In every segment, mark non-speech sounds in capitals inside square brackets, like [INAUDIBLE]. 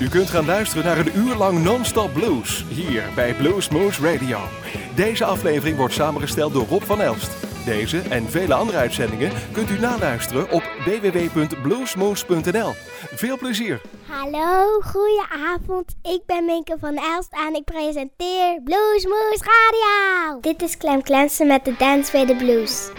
U kunt gaan luisteren naar een uur lang non-stop blues hier bij Blues Moose Radio. Deze aflevering wordt samengesteld door Rob van Elst. Deze en vele andere uitzendingen kunt u naluisteren op www.bluesmoose.nl. Veel plezier! Hallo, goeie avond. Ik ben Minke van Elst en ik presenteer Blues Moose Radio. Dit is Clem Clensen met de Dance with the Blues.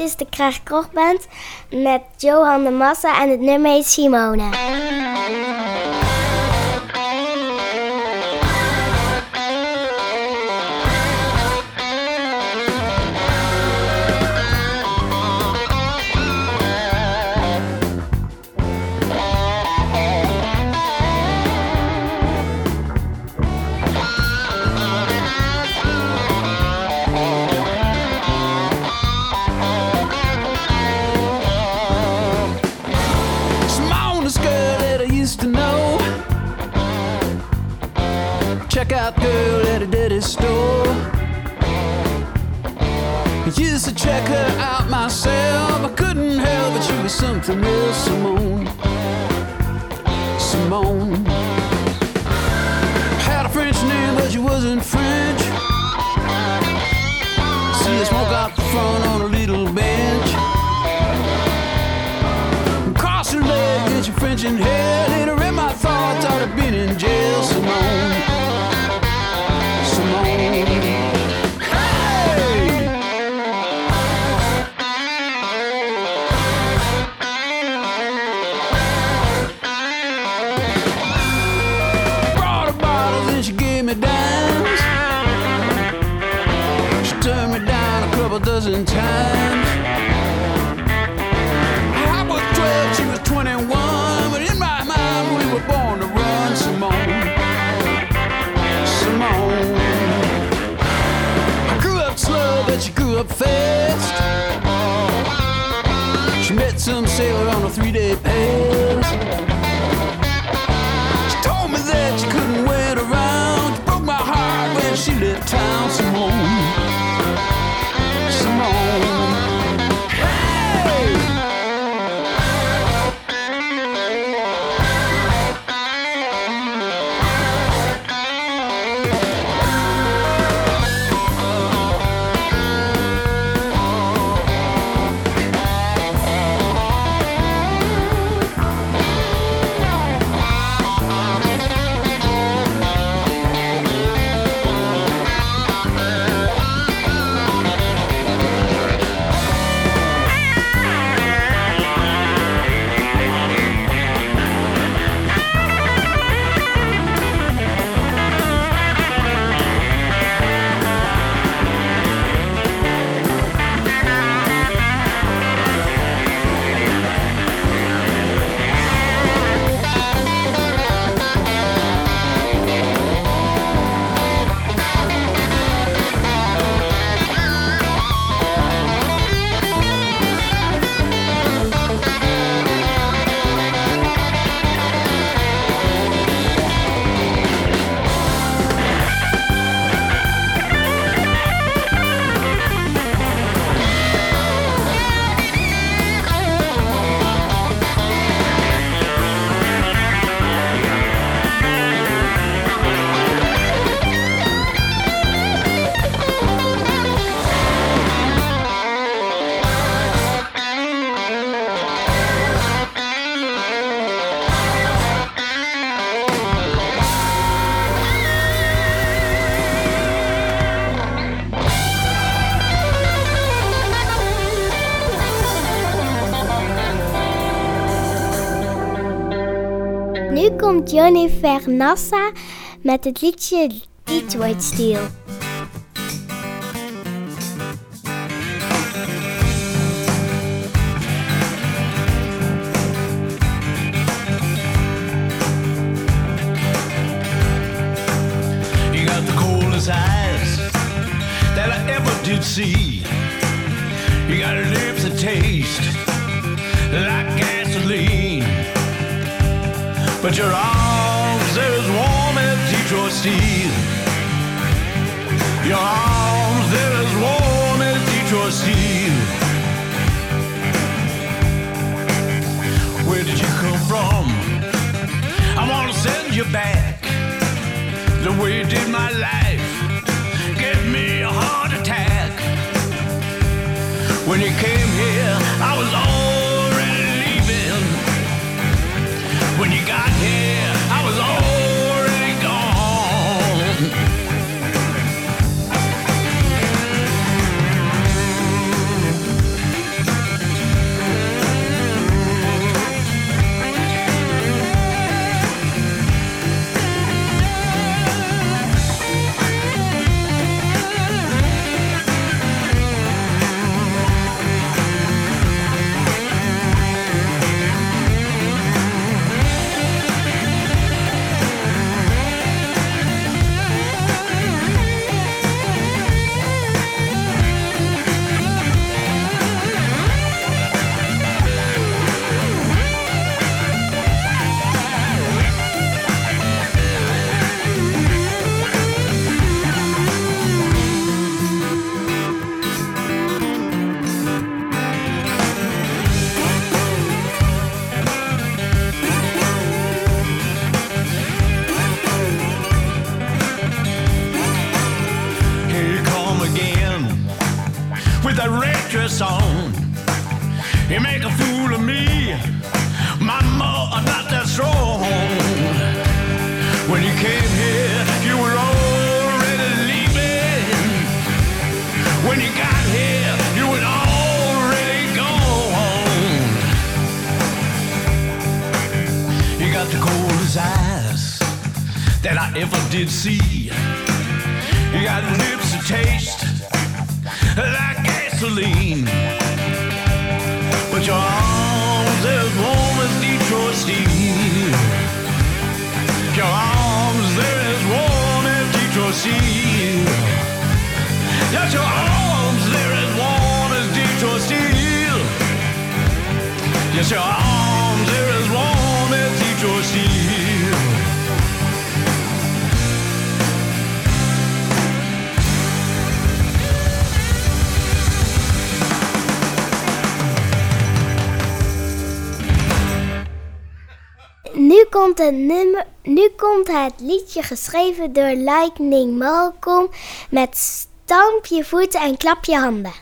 Is de Kraag Krochtband met Johan de Massa en het nummer heet Simone. Johnny Vernassa met het liedje Detroit Steel. You got the coldest eyes that I ever did see. You got lips that taste like gasoline. But your arms Detroit. Your arms, they're as warm as Detroit steel. Where did you come from? I wanna send you back the way you did my life gave me a heart attack. When you came here, I was already leaving. When you got here, nummer. Nu komt het liedje geschreven door Lightning Malcolm met stamp je voeten en klap je handen.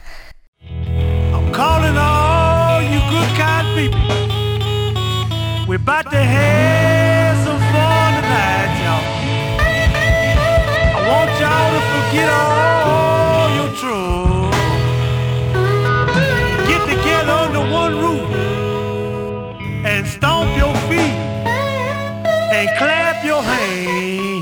I'm calling all you good kind people. We're about to have some fun tonight, y'all. I want y'all to forget all your troubles. Get together under one roof and stomp your and clap your hands.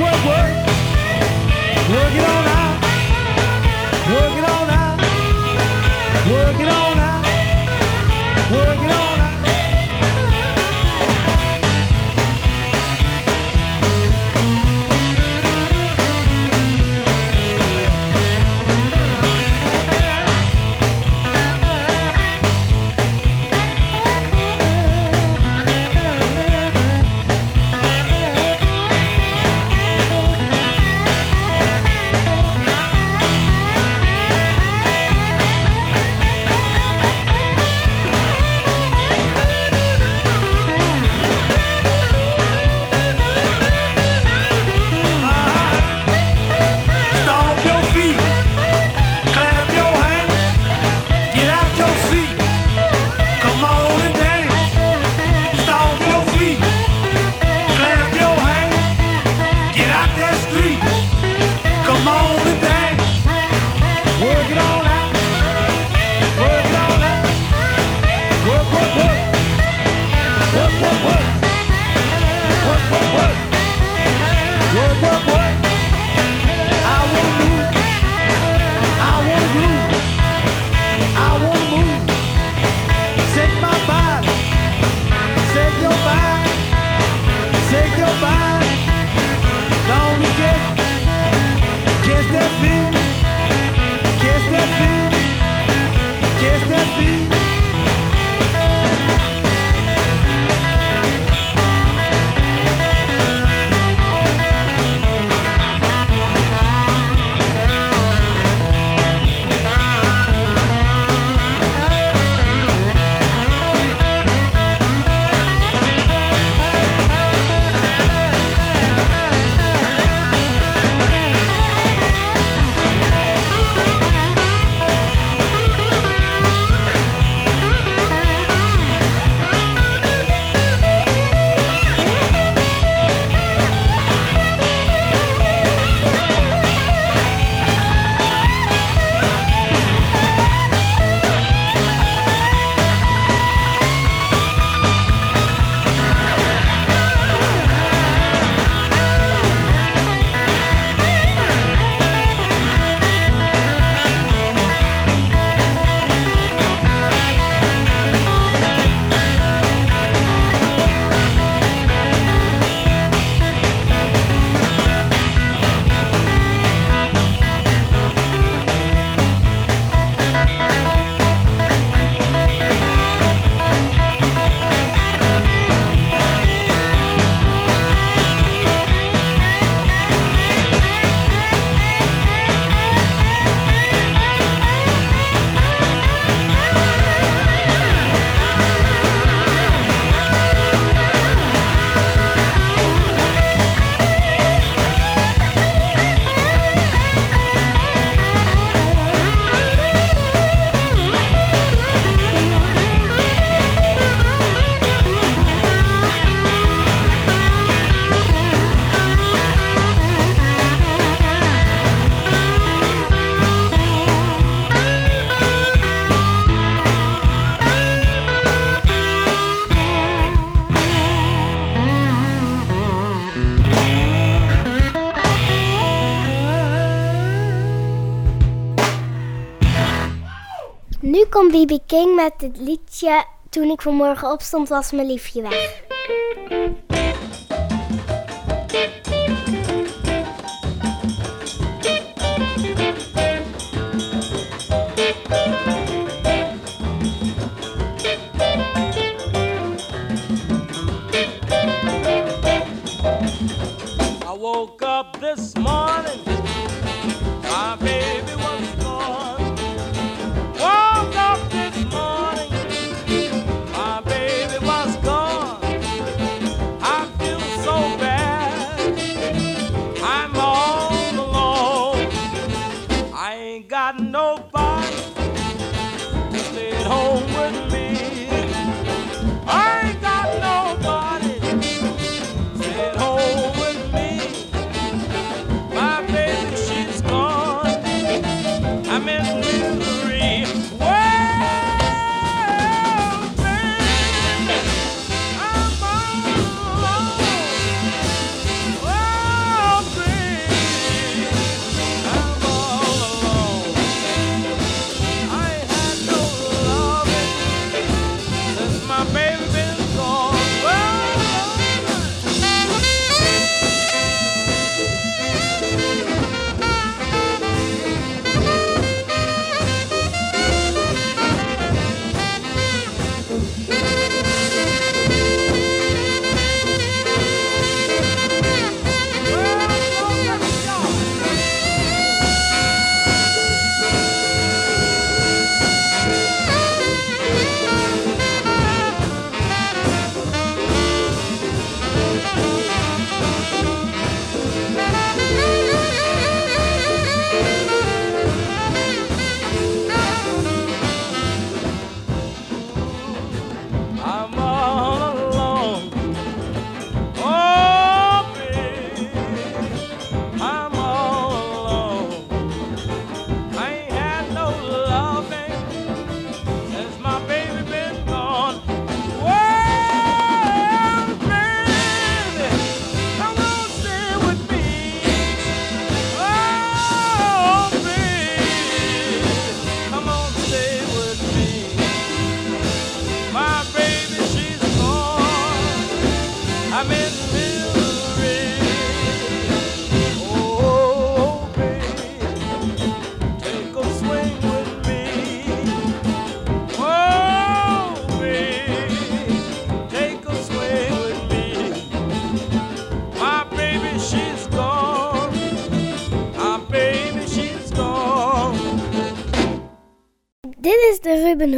work, work, work. It all out. B.B. King met het liedje Toen ik vanmorgen opstond was mijn liefje weg. I woke up this morning,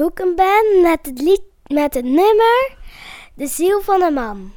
Broeken met het, lied, met het nummer De Ziel van een Man.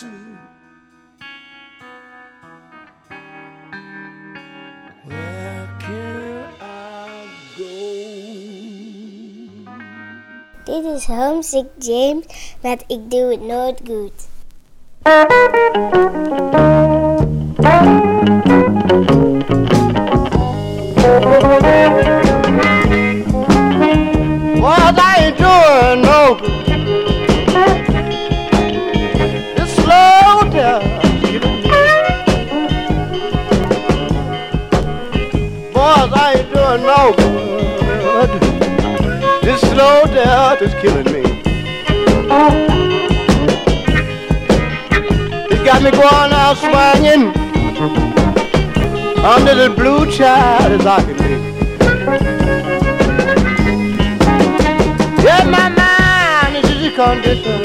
Turn to? Where can I go? Dit is Homesick James met Ik doe het nooit goed. Boys, death is killing me. It got me going out swinging under the blue child as I can be. Yeah, my mind is in a condition.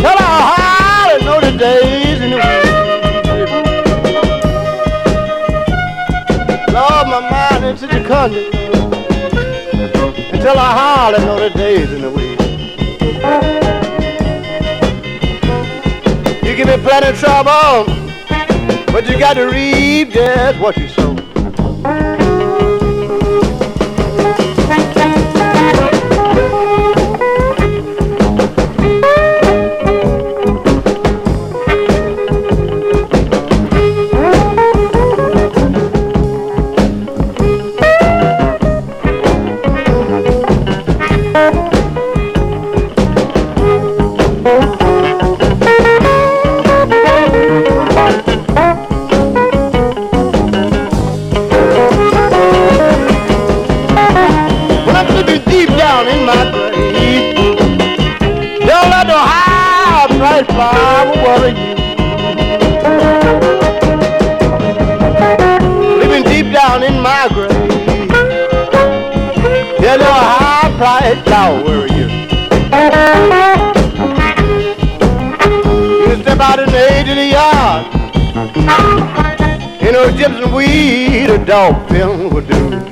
Tell her how to know the days and the weeks. Lord, my mind is in a condition. Her how to know the days and the weeks. You give me plenty of trouble, but you got to reap just what you sow. High price flower worry you. Living deep down in my grave, yeah, no high price flower worry you. You step out in the age of the yard, you know, gypsum weed, a dog film will do.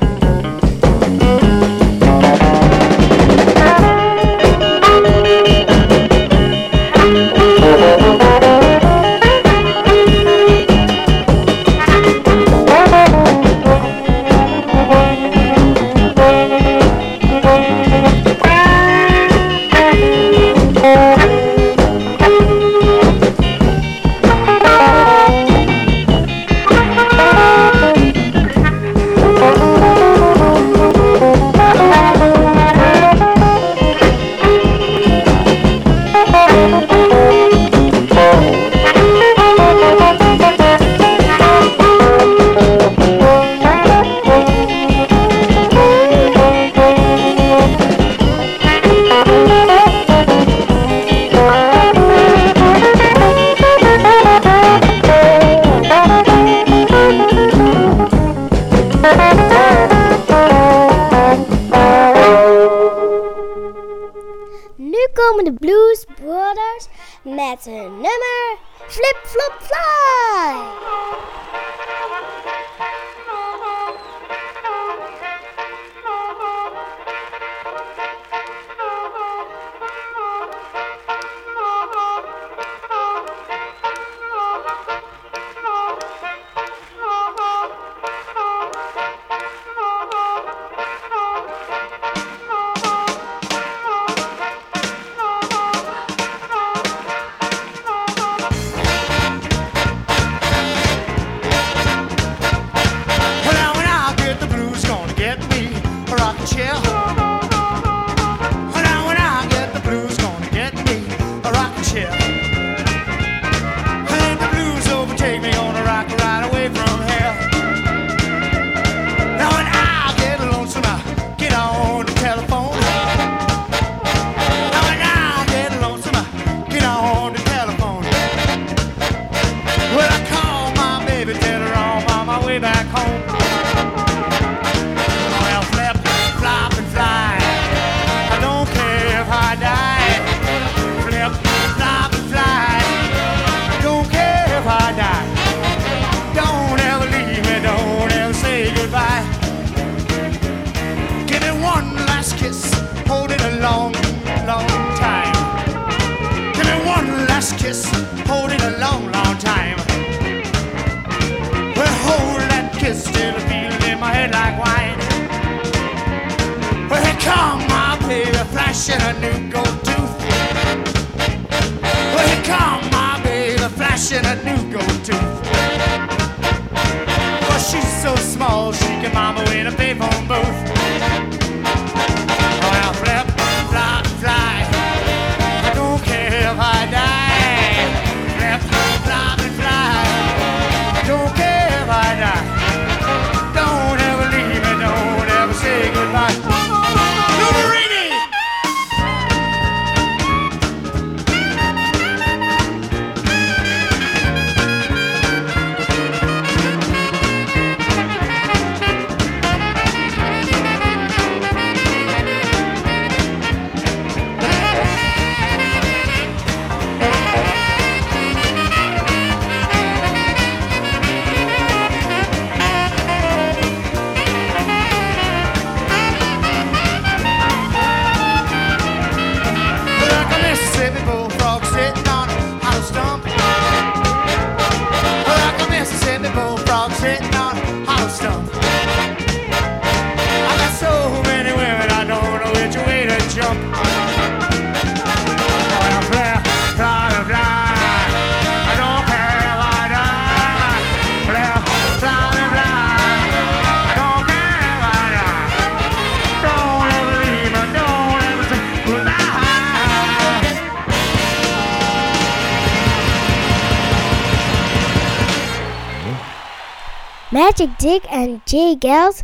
Geld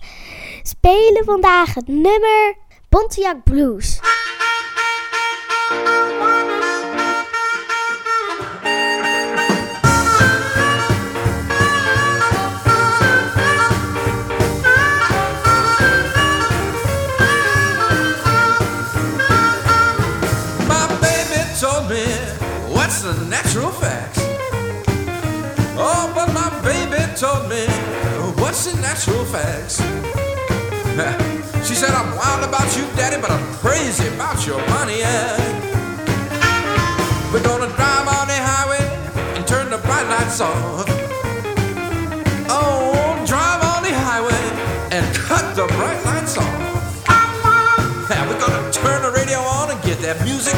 spelen vandaag het nummer Pontiac Blues. and natural facts. [LAUGHS] she said, I'm wild about you, daddy, but I'm crazy about your money. We're gonna drive on the highway and turn the bright lights off. Oh, drive on the highway and cut the bright lights off. Yeah, [LAUGHS] we're gonna turn the radio on and get that music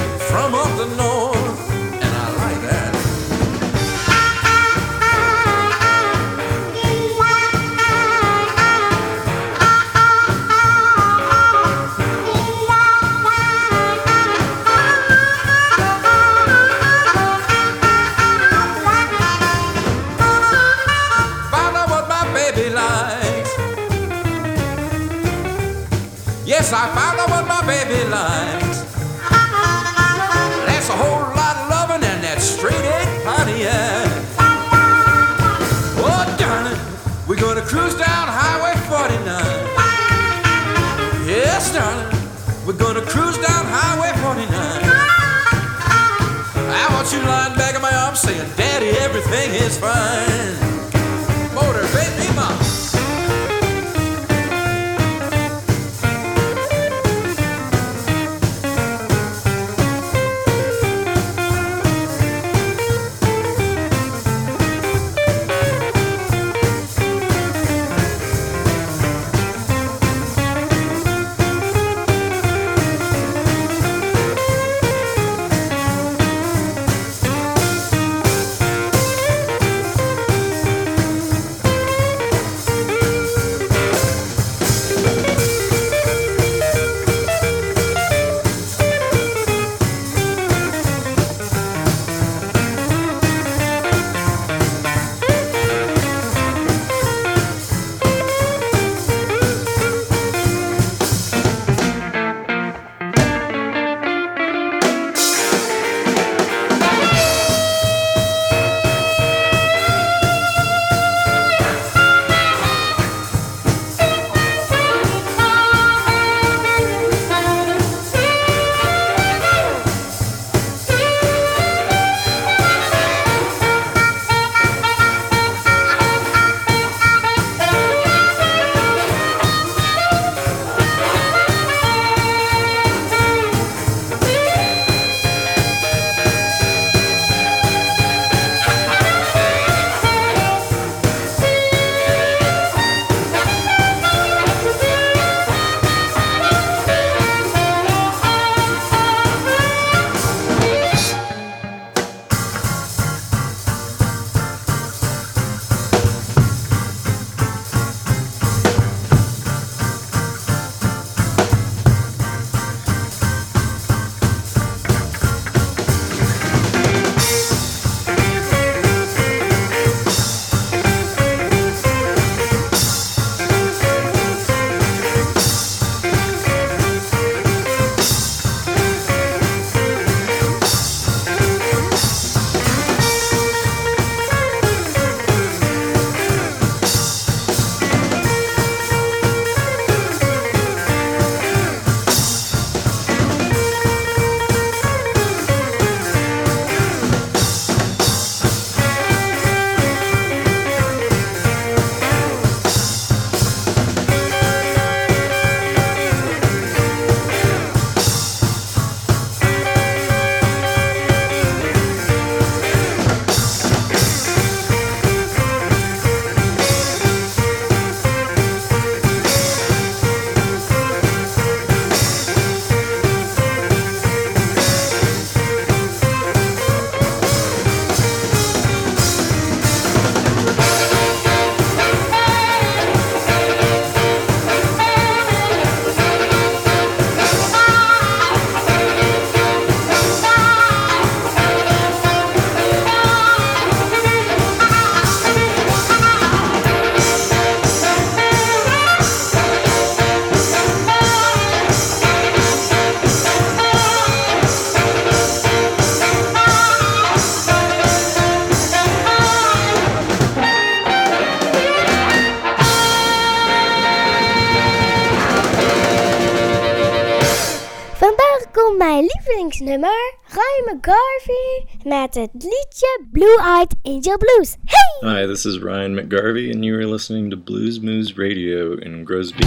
met het Blue Eyed Angel Blues. Hey! Hi, this is Ryan McGarvey, and you are listening to Blues Moose Radio in Grosby.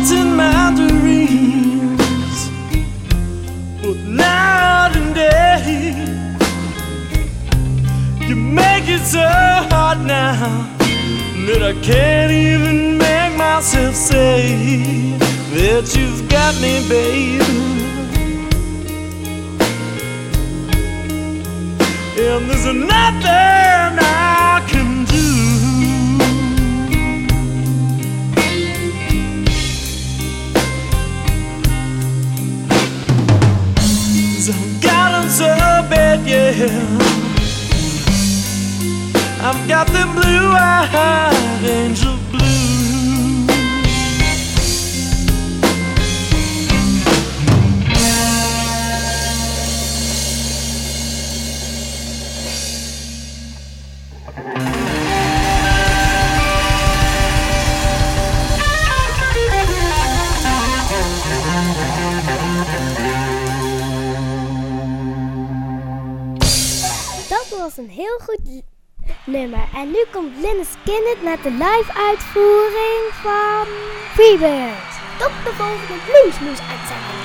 My dreams, both night and day. You make it so hard now that I can't even make myself say that you've got me, baby. And there's nothing I bed, yeah. I've got them blue eyed angel. Is een heel goed nummer. En nu komt Linus Kinnet met de live uitvoering van Freebird. Tot de volgende Bloesmoes uitzending.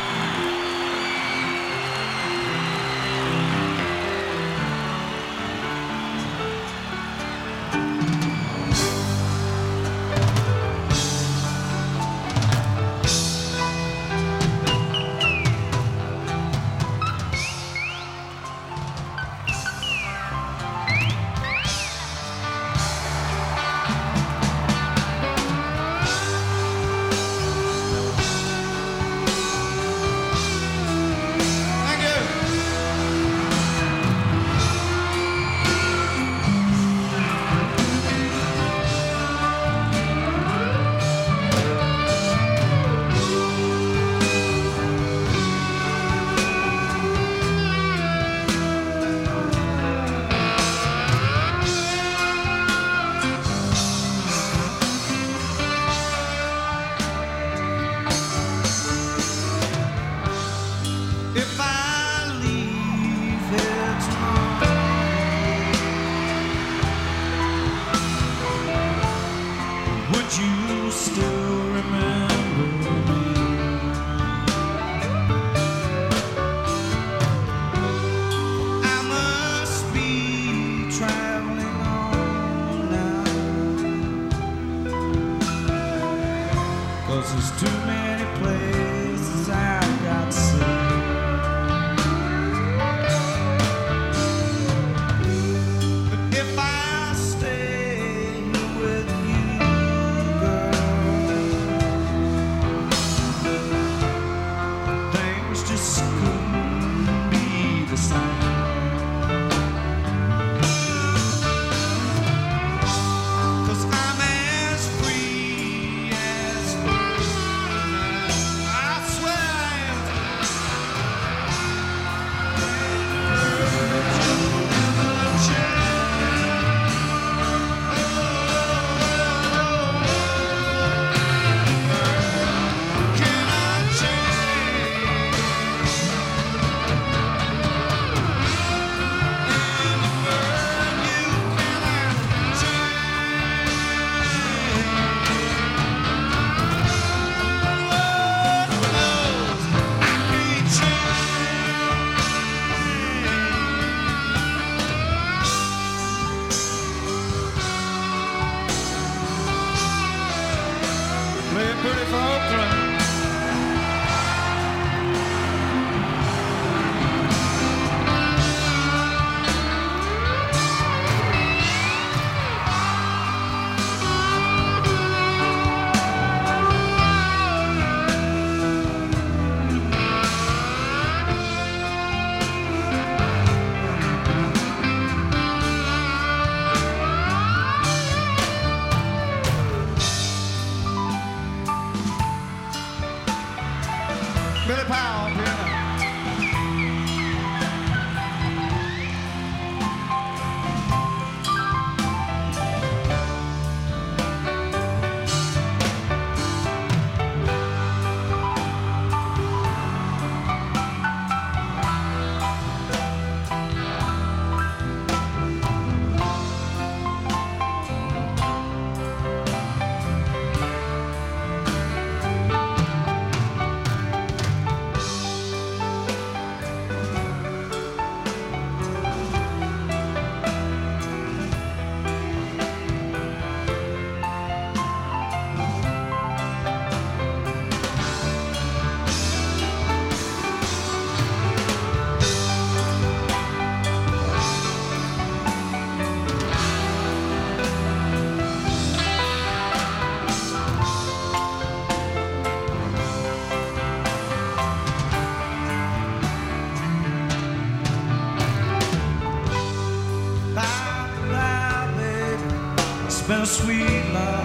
Sweet love.